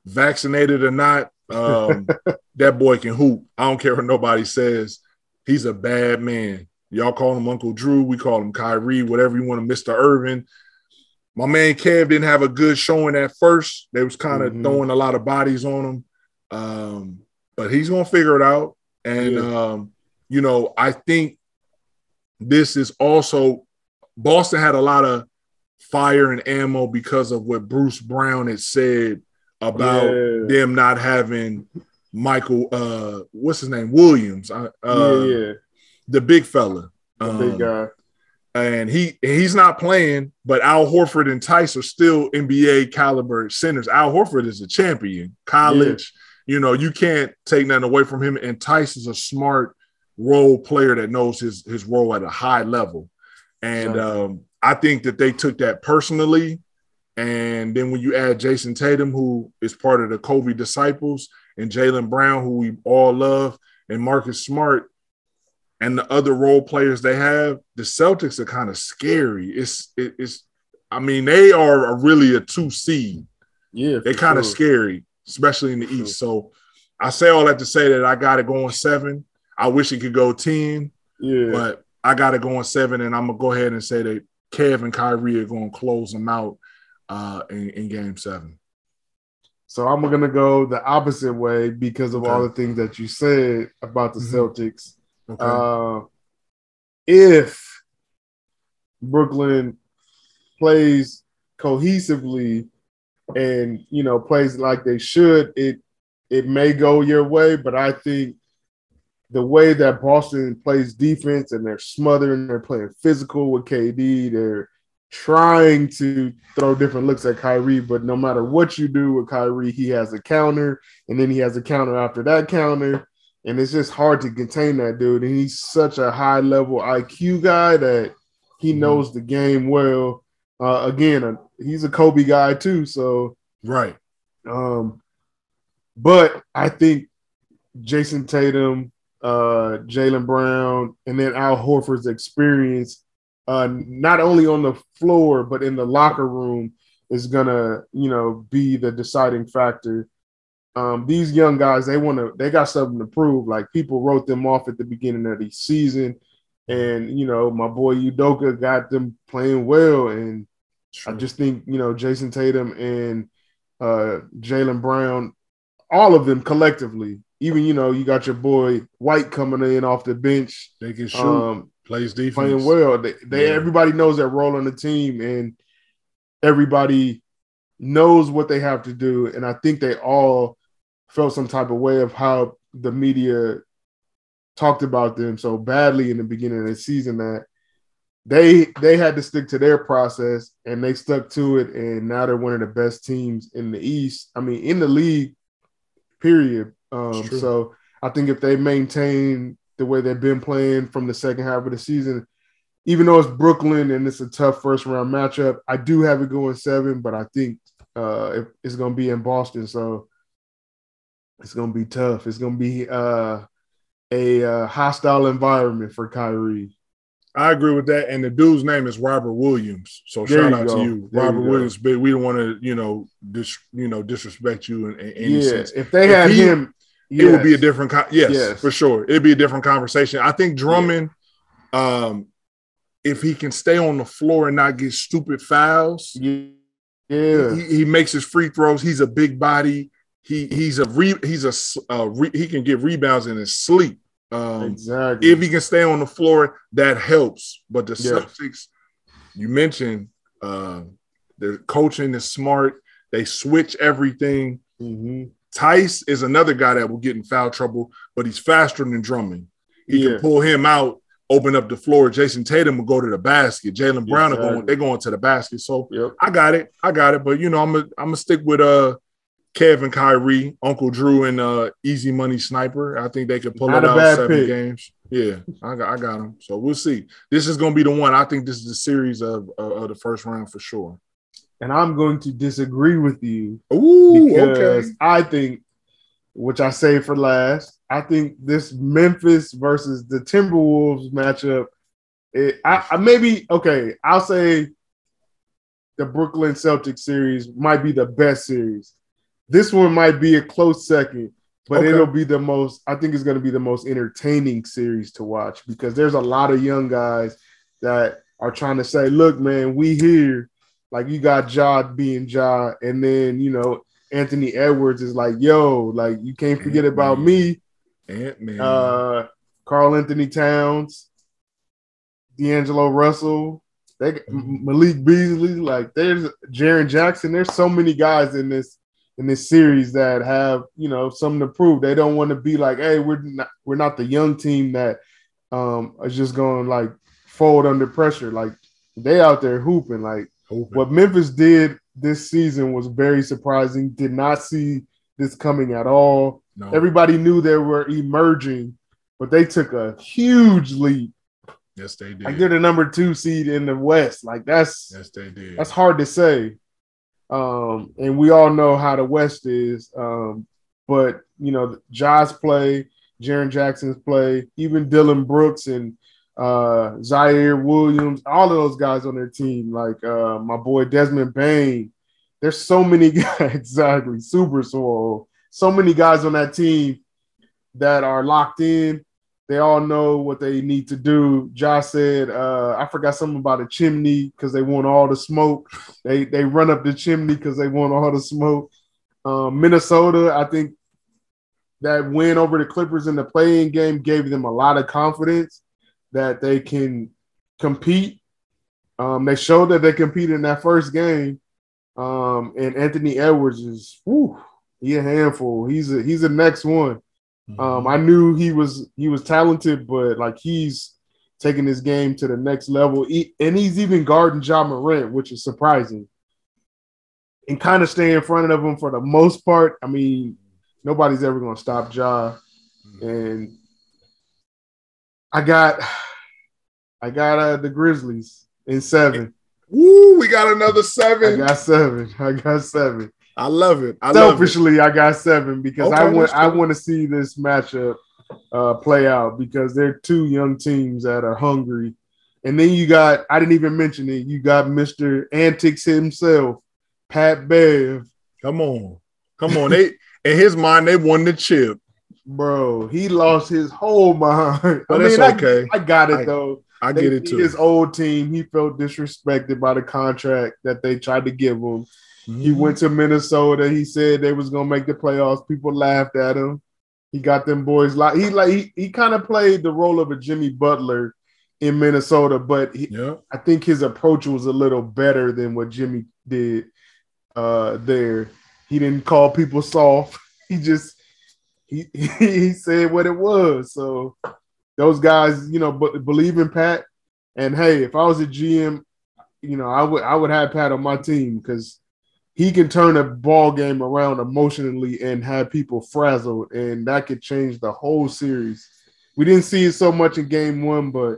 vaccinated or not, um, that boy can hoop. I don't care what nobody says. He's a bad man. Y'all call him Uncle Drew. We call him Kyrie, whatever you want to, Mr. Irvin. My man Kev didn't have a good showing at first. They was kind of mm-hmm. throwing a lot of bodies on him. Um, but he's gonna figure it out. And yeah. um, you know, I think this is also Boston had a lot of fire and ammo because of what Bruce Brown had said about yeah. them not having Michael uh what's his name? Williams. Uh, yeah, yeah the big fella, the um, big guy, and he he's not playing. But Al Horford and Theis are still NBA caliber centers. Al Horford is a champion, college. Yeah. You know, you can't take nothing away from him. And Theis is a smart role player that knows his his role at a high level. And um, I think that they took that personally. And then when you add Jayson Tatum, who is part of the Kobe disciples, and Jaylen Brown, who we all love, and Marcus Smart, and the other role players they have, the Celtics are kind of scary. It's it, it's I mean, they are a really a two seed. Yeah, they're kind of sure. scary, especially in the East. So I say all that to say that I got it going seven. I wish it could go 10. Yeah. But I got it going seven, and I'm gonna go ahead and say that Kev and Kyrie are gonna close them out uh, in, in game seven. So I'm gonna go the opposite way because of okay. all the things that you said about the mm-hmm. Celtics. Okay. Uh, if Brooklyn plays cohesively and you know plays like they should, it it may go your way. But I think the way that Boston plays defense and they're smothering, they're playing physical with KD, they're trying to throw different looks at Kyrie, but no matter what you do with Kyrie, he has a counter, and then he has a counter after that counter and it's just hard to contain that dude. And he's such a high level IQ guy that he mm-hmm. knows the game well. Uh, again, uh, he's a Kobe guy too, so right. Um, but I think Jayson Tatum, uh, Jaylen Brown, and then Al Horford's experience, uh, not only on the floor but in the locker room, is gonna you know be the deciding factor um, these young guys, they want to, they got something to prove. Like people wrote them off at the beginning of the season, and you know, my boy Udoka got them playing well, and I just think you know Jayson Tatum and uh, Jaylen Brown, all of them collectively. Even you know, you got your boy White coming in off the bench. They can shoot, um, plays defense, playing well. They, they yeah. everybody knows their role on the team, and everybody knows what they have to do. And I think they all felt some type of way of how the media talked about them so badly in the beginning of the season that they they had to stick to their process and they stuck to it. And now they're one of the best teams in the east i mean in the league period. Um, so i think if they maintain the way they've been playing from the second half of the season even though it's brooklyn and it's a tough first round matchup i do have it going seven but i think uh, it's going to be in boston. So it's gonna be tough. It's gonna be uh, a uh, hostile environment for Kyrie. I agree with that. And the dude's name is Robert Williams. So there shout out go. to you, there Robert you Williams. But we don't want to, you know, dis, you know, disrespect you in, in any yeah. sense. If they if had he, him, yes. it would be a different. Con- yes, yes, for sure, it'd be a different conversation. I think Drummond, yeah. um, if he can stay on the floor and not get stupid fouls, yeah, he, he makes his free throws. He's a big body he he's a re, he's a uh, re, he can get rebounds in his sleep. Um, exactly. If he can stay on the floor, that helps. But the yes. Celtics, you mentioned, uh, their coaching is smart. They switch everything. Mm-hmm. Theis is another guy that will get in foul trouble, but he's faster than Drummond. He yeah. can pull him out, open up the floor. Jayson Tatum will go to the basket. Jaylen Brown exactly. are going, they're going to the basket. So yep. I got it. I got it. But you know, I'm a, I'm gonna stick with uh Kevin Kyrie, Uncle Drew, and uh Easy Money Sniper. I think they could pull Not it out seven pick. games. Yeah, I got I got them. So we'll see. This is gonna be the one. I think this is the series of, of, of the first round for sure and I'm going to disagree with you. Ooh, because okay. I think, which I say for last, I think this Memphis versus the Timberwolves matchup, it, I, I maybe okay. I'll say the Brooklyn Celtics series might be the best series. This one might be a close second, but okay. it'll be the most. I think it's going to be the most entertaining series to watch because there's a lot of young guys that are trying to say, "Look, man, we here." Like you got Ja being Ja, and then you know Anthony Edwards is like, yo, like you can't forget Ant-Man. about me. Ant-Man. Uh Karl-Anthony Towns, D'Angelo Russell, they mm-hmm. Malik Beasley, like there's Jaren Jackson. There's so many guys in this in this series that have you know something to prove. They don't want to be like, hey, we're not we're not the young team that um is just going like fold under pressure. Like they out there hooping. Like Open. What Memphis did this season was very surprising. Did not see this coming at all. No. Everybody knew they were emerging, but they took a huge leap. Yes, they did. Like they're the number two seed in the West. Like that's yes, they did. That's hard to say. Um, and we all know how the West is. Um, but you know, Ja's play, Jaren Jackson's play, even Dillon Brooks and uh, Ziaire Williams, all of those guys on their team, like uh, my boy Desmond Bane. There's so many guys, exactly, Super Soul. So many guys on that team that are locked in. They all know what they need to do. Josh said, uh, I forgot something about a chimney because they want all the smoke. They they run up the chimney because they want all the smoke. Um, Minnesota, I think that win over the Clippers in the play-in game gave them a lot of confidence that they can compete. Um, they showed that they competed in that first game. Um, and Anthony Edwards is whew, he a handful. He's a he's the next one. Mm-hmm. Um, I knew he was he was talented, but like he's taking his game to the next level. He, and he's even guarding John Morant, which is surprising. And kind of stay in front of him for the most part. I mean, nobody's ever gonna stop Ja. Mm-hmm. And I got I got uh, the Grizzlies in seven. Woo, we got another seven. I got seven. I got seven. I love it. I Selfishly, love it. I got seven because okay, I want I want to see this matchup uh, play out because they're two young teams that are hungry. And then you got I didn't even mention it. You got Mister Antics himself, Pat Bev. Come on, come on. they in his mind they won the chip. Bro, he lost his whole mind. But I mean, okay. I, I got it I, though. I they, get it too. His old team, he felt disrespected by the contract that they tried to give him. Mm-hmm. He went to Minnesota. He said they was gonna make the playoffs. People laughed at him. He got them boys like he like he, he kind of played the role of a Jimmy Butler in Minnesota, but he, yeah. I think his approach was a little better than what Jimmy did uh, there. He didn't call people soft. He just he he said what it was. So those guys, you know, b- believe in Pat. And hey, if I was a GM, you know, I would I would have Pat on my team because he can turn a ball game around emotionally and have people frazzled, and that could change the whole series. We didn't see it so much in game one, but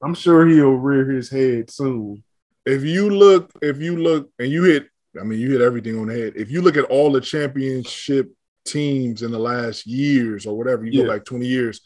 I'm sure he'll rear his head soon. If you look, if you look, and you hit, I mean, you hit everything on the head. If you look at all the championship teams in the last years or whatever, you yeah. go like 20 years,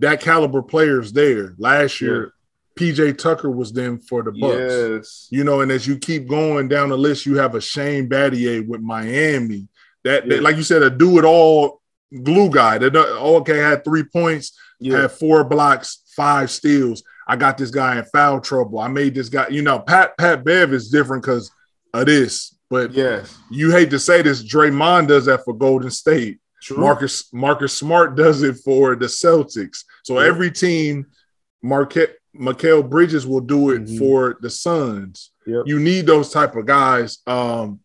that caliber players there. Last year, yeah. PJ Tucker was then for the Bucks. Yes. You know, and as you keep going down the list, you have a Shane Battier with Miami. That, yeah. that like you said, a do it all glue guy. That oh, okay had three points, yeah. had four blocks, five steals. I got this guy in foul trouble. I made this guy. You know, Pat Pat Bev is different because of this. But yes, you hate to say this, Draymond does that for Golden State. True. Marcus Marcus Smart does it for the Celtics. So yep. every team, Marquette Mikal Bridges will do it mm-hmm. for the Suns. Yep. You need those type of guys. Um,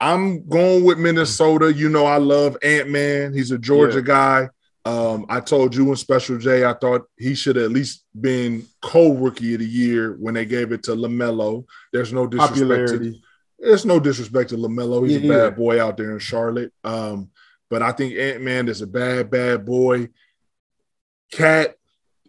I'm going with Minnesota. You know, I love Ant Man. He's a Georgia yeah. guy. Um, I told you in Special J, I thought he should have at least been co-rookie of the year when they gave it to LaMelo. There's no disrespect. Popularity. To, there's no disrespect to LaMelo. He's yeah, a bad boy out there in Charlotte. Um, but I think Ant Man is a bad, bad boy. KAT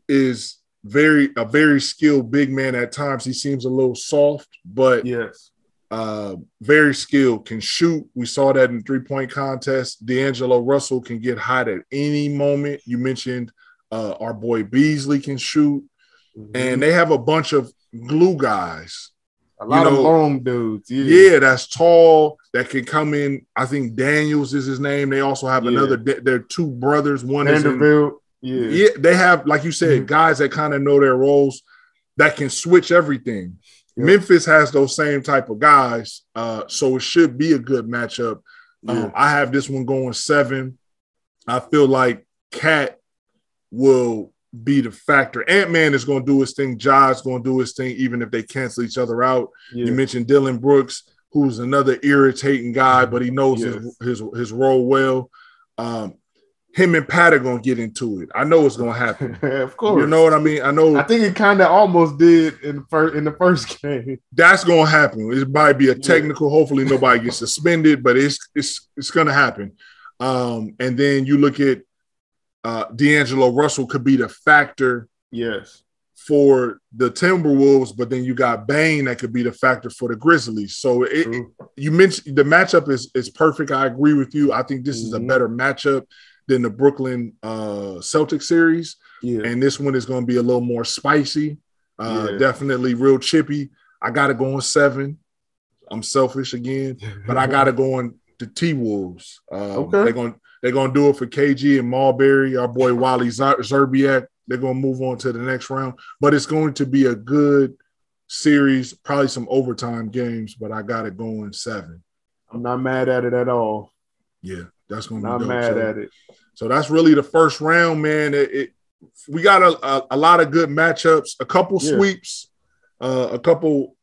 is very a very skilled big man at times. He seems a little soft, but yes, uh, very skilled, can shoot. We saw that in three point contest. D'Angelo Russell can get hot at any moment. You mentioned uh, our boy Beasley can shoot, mm-hmm. and they have a bunch of glue guys. A lot you know, of long dudes. Yeah. yeah. that's tall. That can come in. I think Daniels is his name. They also have yeah. another. They're two brothers. One Vanderbilt. is in, yeah. yeah. They have, like you said, mm-hmm. guys that kind of know their roles that can switch everything. Memphis has those same type of guys, uh, so it should be a good matchup. Um, I have this one going seven. I feel like KAT will be the factor. Ant Man is going to do his thing. Ja's going to do his thing, even if they cancel each other out. Yeah. You mentioned Dillon Brooks, who's another irritating guy, but he knows yes. his, his, his role well. Um, him and Pat are gonna get into it. I know it's gonna happen. of course, you know what I mean. I know. I think it kind of almost did in the first in the first game. That's gonna happen. It might be a technical. Yeah. Hopefully, nobody gets suspended, but it's it's it's gonna happen. Um, and then you look at uh, D'Angelo Russell could be the factor. Yes. For the Timberwolves, but then you got Bane that could be the factor for the Grizzlies. So it, you mentioned the matchup is is perfect. I agree with you. I think this mm-hmm. is a mm-hmm. better matchup than the Brooklyn uh, Celtic series. Yeah. And this one is going to be a little more spicy, uh, yeah. definitely real chippy. I got to go on seven. I'm selfish again, but I got to go on the T Wolves. Um, okay. They're going they're going to do it for KG and Marbury, our boy Wally Szczerbiak. They're going to move on to the next round, but it's going to be a good series, probably some overtime games, but I got it going seven. I'm not mad at it at all. Yeah. That's gonna be not mad so, at it. So that's really the first round, man. It, it we got a, a, a, lot of good matchups, a couple yeah. sweeps, uh, a couple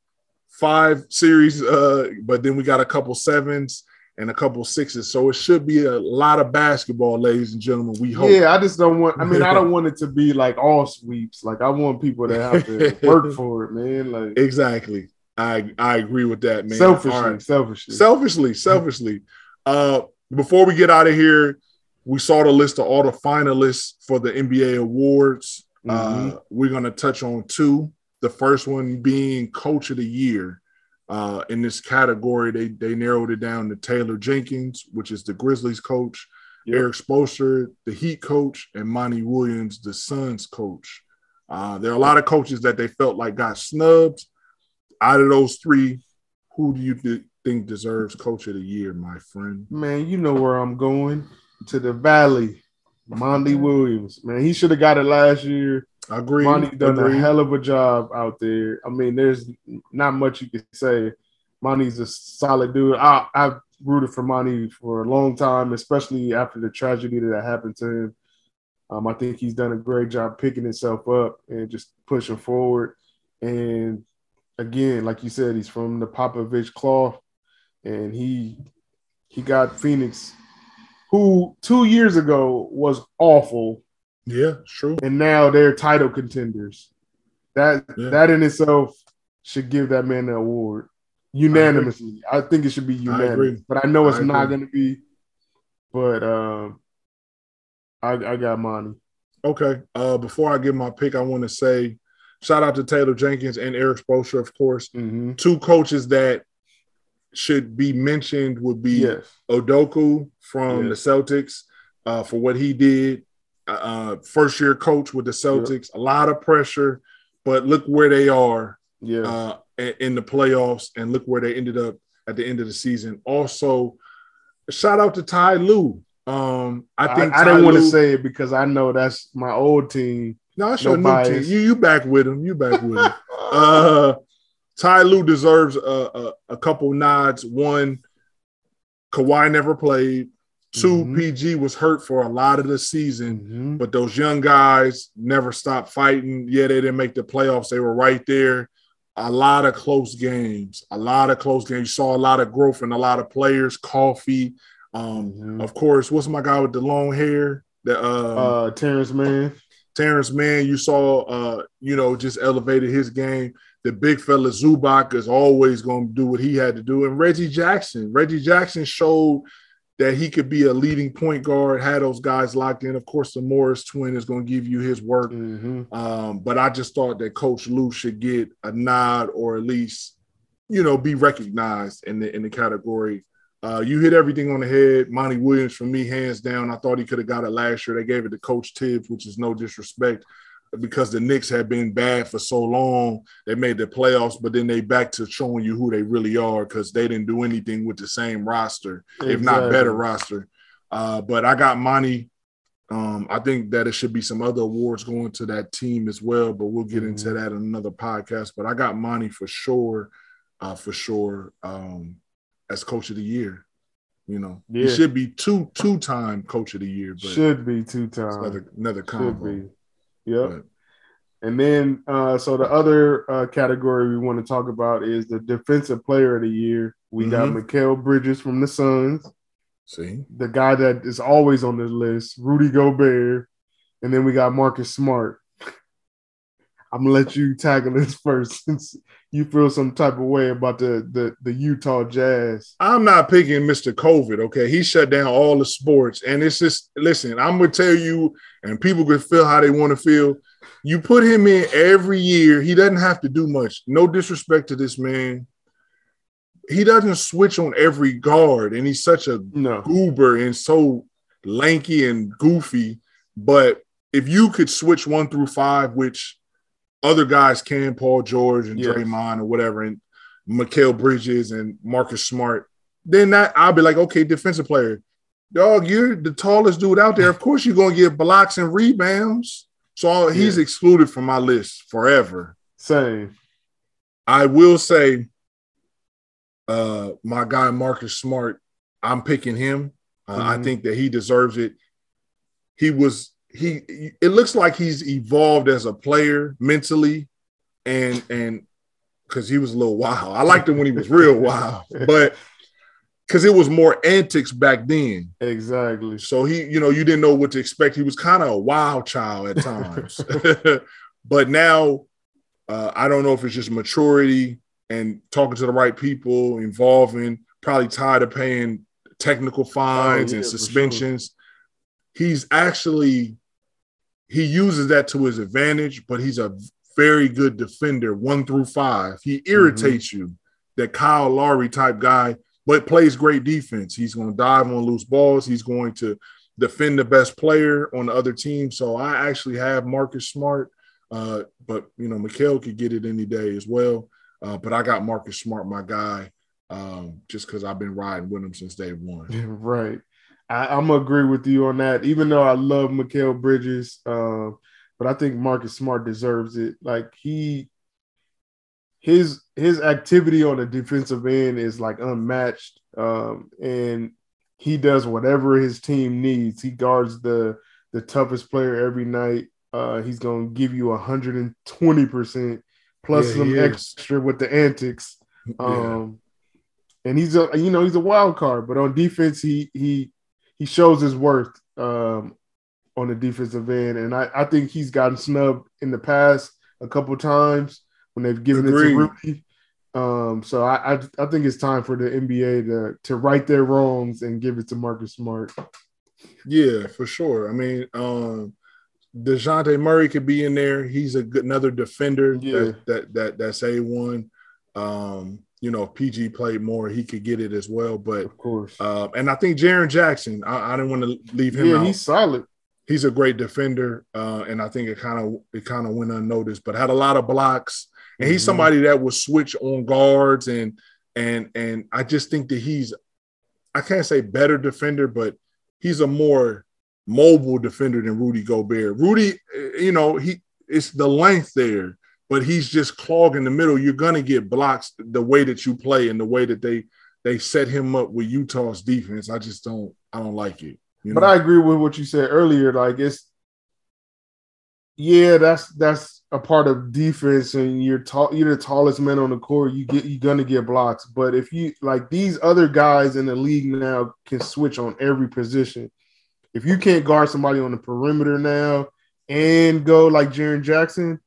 five series, uh, but then we got a couple sevens and a couple sixes. So it should be a lot of basketball, ladies and gentlemen. We hope. Yeah, I just don't want. I mean, I don't want it to be like all sweeps. Like I want people to have to work for it, man. Like exactly. I I agree with that, man. Selfishly, right. selfishly, selfishly, selfishly. Uh, before we get out of here, we saw the list of all the finalists for the NBA awards. Mm-hmm. Uh, we're going to touch on two. The first one being Coach of the Year. Uh, in this category, they they narrowed it down to Taylor Jenkins, which is the Grizzlies coach, yep. Erik Spoelstra, the Heat coach, and Monty Williams, the Suns coach. Uh, there are a lot of coaches that they felt like got snubbed. Out of those three, who do you th- think deserves Coach of the Year, my friend? Man, you know where I'm going to the Valley. Monty Williams, man, he should have got it last year. I agree. Monty done agree. a hell of a job out there. I mean, there's not much you can say. Monty's a solid dude. I, I've rooted for Monty for a long time, especially after the tragedy that happened to him. Um, I think he's done a great job picking himself up and just pushing forward. And again, like you said, he's from the Popovich cloth and he he got Phoenix, who two years ago was awful. Yeah, true. And now they're title contenders. That yeah. that in itself should give that man the award unanimously. I, I think it should be unanimous, I but I know it's I not going to be. But um, I I got money. Okay. Uh, before I give my pick, I want to say shout out to Taylor Jenkins and Erik Spoelstra, of course, mm-hmm. two coaches that should be mentioned would be yes. Udoka from yes. the Celtics uh, for what he did. Uh, uh first year coach with the Celtics, yep. a lot of pressure, but look where they are yeah. Uh, in the playoffs, and look where they ended up at the end of the season. Also, shout out to Ty Lue. Um, I think I, I didn't want to say it because I know that's my old team. No, it's no your new team. You you back with him. You back with him. Uh, Ty Lue deserves a, a, a couple nods. One, Kawhi never played. 2 mm-hmm. PG was hurt for a lot of the season, mm-hmm. but those young guys never stopped fighting. Yeah, they didn't make the playoffs. They were right there. A lot of close games, a lot of close games. You saw a lot of growth in a lot of players. Coffey, um, mm-hmm. of course. What's my guy with the long hair? The uh, uh Terance Mann. Terance Mann, you saw, uh, you know, just elevated his game. The big fella Zubac is always going to do what he had to do, and Reggie Jackson. Reggie Jackson showed that he could be a leading point guard, had those guys locked in. Of course, the Morris twin is going to give you his work. Mm-hmm. Um, but I just thought that Coach Lue should get a nod or at least, you know, be recognized in the in the category. Uh, you hit everything on the head. Monty Williams, for me, hands down. I thought he could have got it last year. They gave it to Coach Thibs, which is no disrespect because the Knicks had been bad for so long. They made the playoffs, but then they back to showing you who they really are because they didn't do anything with the same roster, exactly. if not better roster. Uh, but I got Monty. Um, I think that it should be some other awards going to that team as well, but we'll get mm-hmm. into that in another podcast. But I got Monty for sure, uh, for sure, um, as coach of the year. You know, yeah. he should be two two time coach of the year. But should be two time. Another another combo. Yep. And then, uh, so the other uh, category we want to talk about is the defensive player of the year. We mm-hmm. got Mikal Bridges from the Suns. See, the guy that is always on the list, Rudy Gobert, and then we got Marcus Smart. I'm gonna let you tackle this first, since you feel some type of way about the, the the Utah Jazz. I'm not picking Mr. COVID. Okay, he shut down all the sports, and it's just listen. I'm gonna tell you, and people can feel how they want to feel. You put him in every year. He doesn't have to do much. No disrespect to this man. He doesn't switch on every guard, and he's such a no. goober and so lanky and goofy. But if you could switch one through five, which other guys can, Paul George and yes. Draymond or whatever, and Mikal Bridges and Marcus Smart, then that I'll be like, okay, defensive player. Dog, you're the tallest dude out there. Of course, you're gonna get blocks and rebounds. So he's yeah. excluded from my list forever. Same. I will say, uh, my guy Marcus Smart, I'm picking him. Uh, mm-hmm. I think that he deserves it. He was he it looks like he's evolved as a player mentally and and because he was a little wild. I liked him when he was real wild, but because it was more antics back then. Exactly. So he, you know, you didn't know what to expect. He was kind of a wild child at times. but now uh, I don't know if it's just maturity and talking to the right people, involving, probably tired of paying technical fines oh, yeah, and suspensions. Sure. He's actually he uses that to his advantage, but he's a very good defender, one through five. He irritates mm-hmm. you, that Kyle Lowry type guy, but plays great defense. He's going to dive on loose balls. He's going to defend the best player on the other team. So I actually have Marcus Smart, uh, but you know Mikal could get it any day as well. Uh, but I got Marcus Smart, my guy, um, just because I've been riding with him since day one. right. I, am gonna agree with you on that. Even though I love Mikal Bridges, uh, but I think Marcus Smart deserves it. Like he, his his activity on the defensive end is like unmatched, um, and he does whatever his team needs. He guards the the toughest player every night. Uh, he's gonna give you 120 percent plus yeah, some extra with the antics. Um, yeah. and he's a you know he's a wild card, but on defense he he he shows his worth um, on the defensive end, and I, I think he's gotten snubbed in the past a couple times when they've given Agreed. it to Rudy. Um, so I, I, I think it's time for the NBA to to right their wrongs and give it to Marcus Smart. Yeah, for sure. I mean, um, Dejounte Murray could be in there. He's a good another defender yeah. that, that that that's a one. Um, you know, if PG played more, he could get it as well. But of course, uh, and I think Jaren Jackson, I, I didn't want to leave him. Yeah, out. he's solid. He's a great defender, uh, and I think it kind of it kind of went unnoticed, but had a lot of blocks. And he's mm-hmm. somebody that will switch on guards, and and and I just think that he's, I can't say better defender, but he's a more mobile defender than Rudy Gobert. Rudy, eh, you know, he it's the length there but he's just clogging the middle. You're gonna get blocks the way that you play and the way that they they set him up with Utah's defense. I just don't I don't like it. You know? But I agree with what you said earlier. Like it's yeah, that's that's a part of defense, and you're tall, you're the tallest man on the court. You get you're gonna get blocks, but if you like these other guys in the league now can switch on every position. If you can't guard somebody on the perimeter now and go like Jaren Jackson,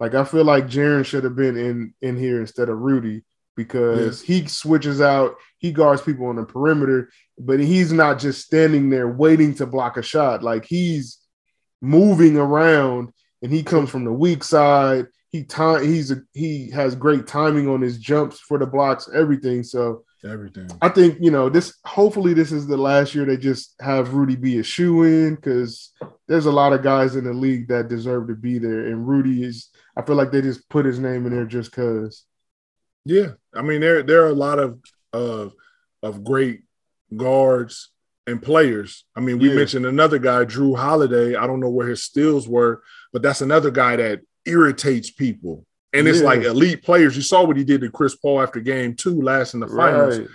like I feel like Jaren should have been in in here instead of Rudy because he switches out, he guards people on the perimeter, but he's not just standing there waiting to block a shot. Like he's moving around and he comes from the weak side. He time he's a, he has great timing on his jumps for the blocks, everything. So everything. I think you know this. Hopefully, this is the last year they just have Rudy be a shoe in because there's a lot of guys in the league that deserve to be there, and Rudy is. I feel like they just put his name in there just cause. Yeah, I mean there there are a lot of of of great guards and players. I mean, we yeah. mentioned another guy, Jrue Holiday. I don't know where his steals were, but that's another guy that irritates people. And it's yeah. like elite players. You saw what he did to Chris Paul after game two last in the finals. Right.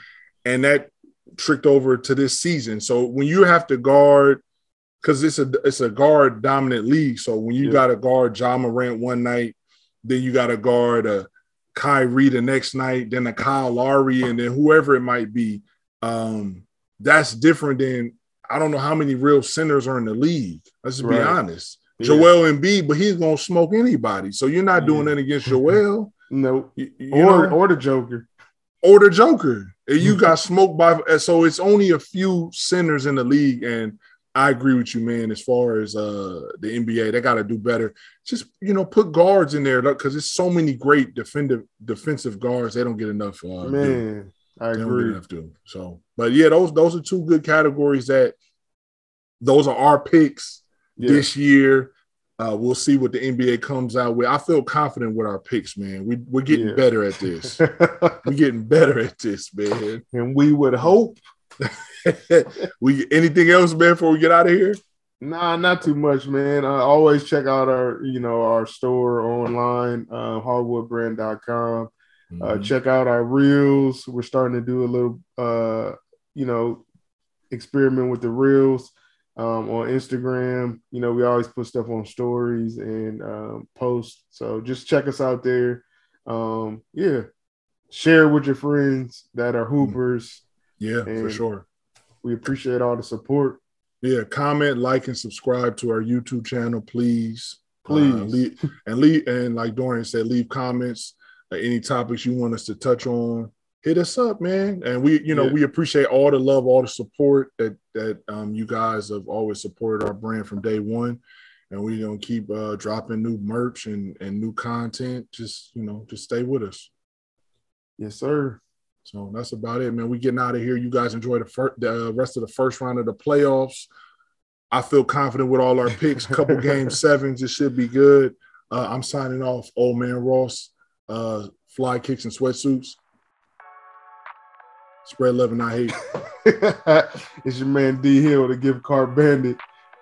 And that tricked over to this season. So when you have to guard, because it's a it's a guard dominant league. So when you yeah. got to guard Ja Morant one night, then you got to guard a Kyrie the next night, then a Kyle Lowry, and then whoever it might be. Um, that's different than I don't know how many real centers are in the league. Let's just right. be honest. Yeah. Joel Embiid, but he's gonna smoke anybody. So you're not doing yeah. that against Joel. no, you, you or know? or the Joker, or the Joker. And you got smoked by. So it's only a few centers in the league, and I agree with you, man. As far as uh the NBA, they got to do better. Just you know, put guards in there because there's so many great defensive defensive guards. They don't get enough. Uh, man, I agree. Enough to. So, but yeah, those those are two good categories that those are our picks yeah. this year. Uh, we'll see what the NBA comes out with. I feel confident with our picks, man. We we're getting yeah. better at this. we're getting better at this, man. And we would hope. we anything else, man, before we get out of here? Nah, not too much, man. Uh, always check out our, you know, our store online, uh, hardwoodbrand.com. Uh, mm-hmm. Uh, check out our reels. We're starting to do a little, uh, you know, experiment with the reels um, on Instagram. You know, we always put stuff on stories and um, posts. So just check us out there. Um, yeah, share with your friends that are hoopers. Yeah, for sure. We appreciate all the support. Yeah, comment, like, and subscribe to our YouTube channel, please. Please, uh, leave, and leave, and like Dorian said, leave comments uh, any topics you want us to touch on, hit us up, man. And we, you know, yeah. we appreciate all the love, all the support that that um, you guys have always supported our brand from day one. And we're gonna keep uh, dropping new merch and and new content. Just you know, just stay with us. Yes, sir. So that's about it, man. We getting out of here. You guys enjoy the, fir- the rest of the first round of the playoffs. I feel confident with all our picks. Couple game sevens, it should be good. Uh, I'm signing off, old man Ross uh, fly kicks and sweatsuits. Spread love and I hate. it's your man D Hill, the gift card bandit.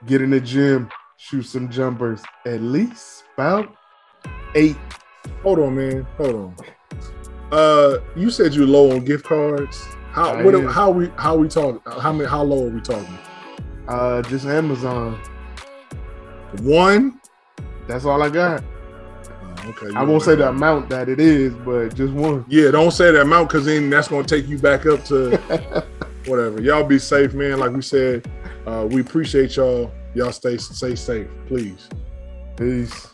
Get in the gym, shoot some jumpers. At least about eight. Hold on, man. Hold on. Uh, you said you're low on gift cards. How what, how we how we talking? How many? How low are we talking? Uh, just Amazon. One. That's all I got. Okay. I won't say the amount that it is, but just one. Yeah, don't say the amount because then that's going to take you back up to whatever. Y'all be safe, man. Like we said, uh, we appreciate y'all. Y'all stay stay safe, please. Peace.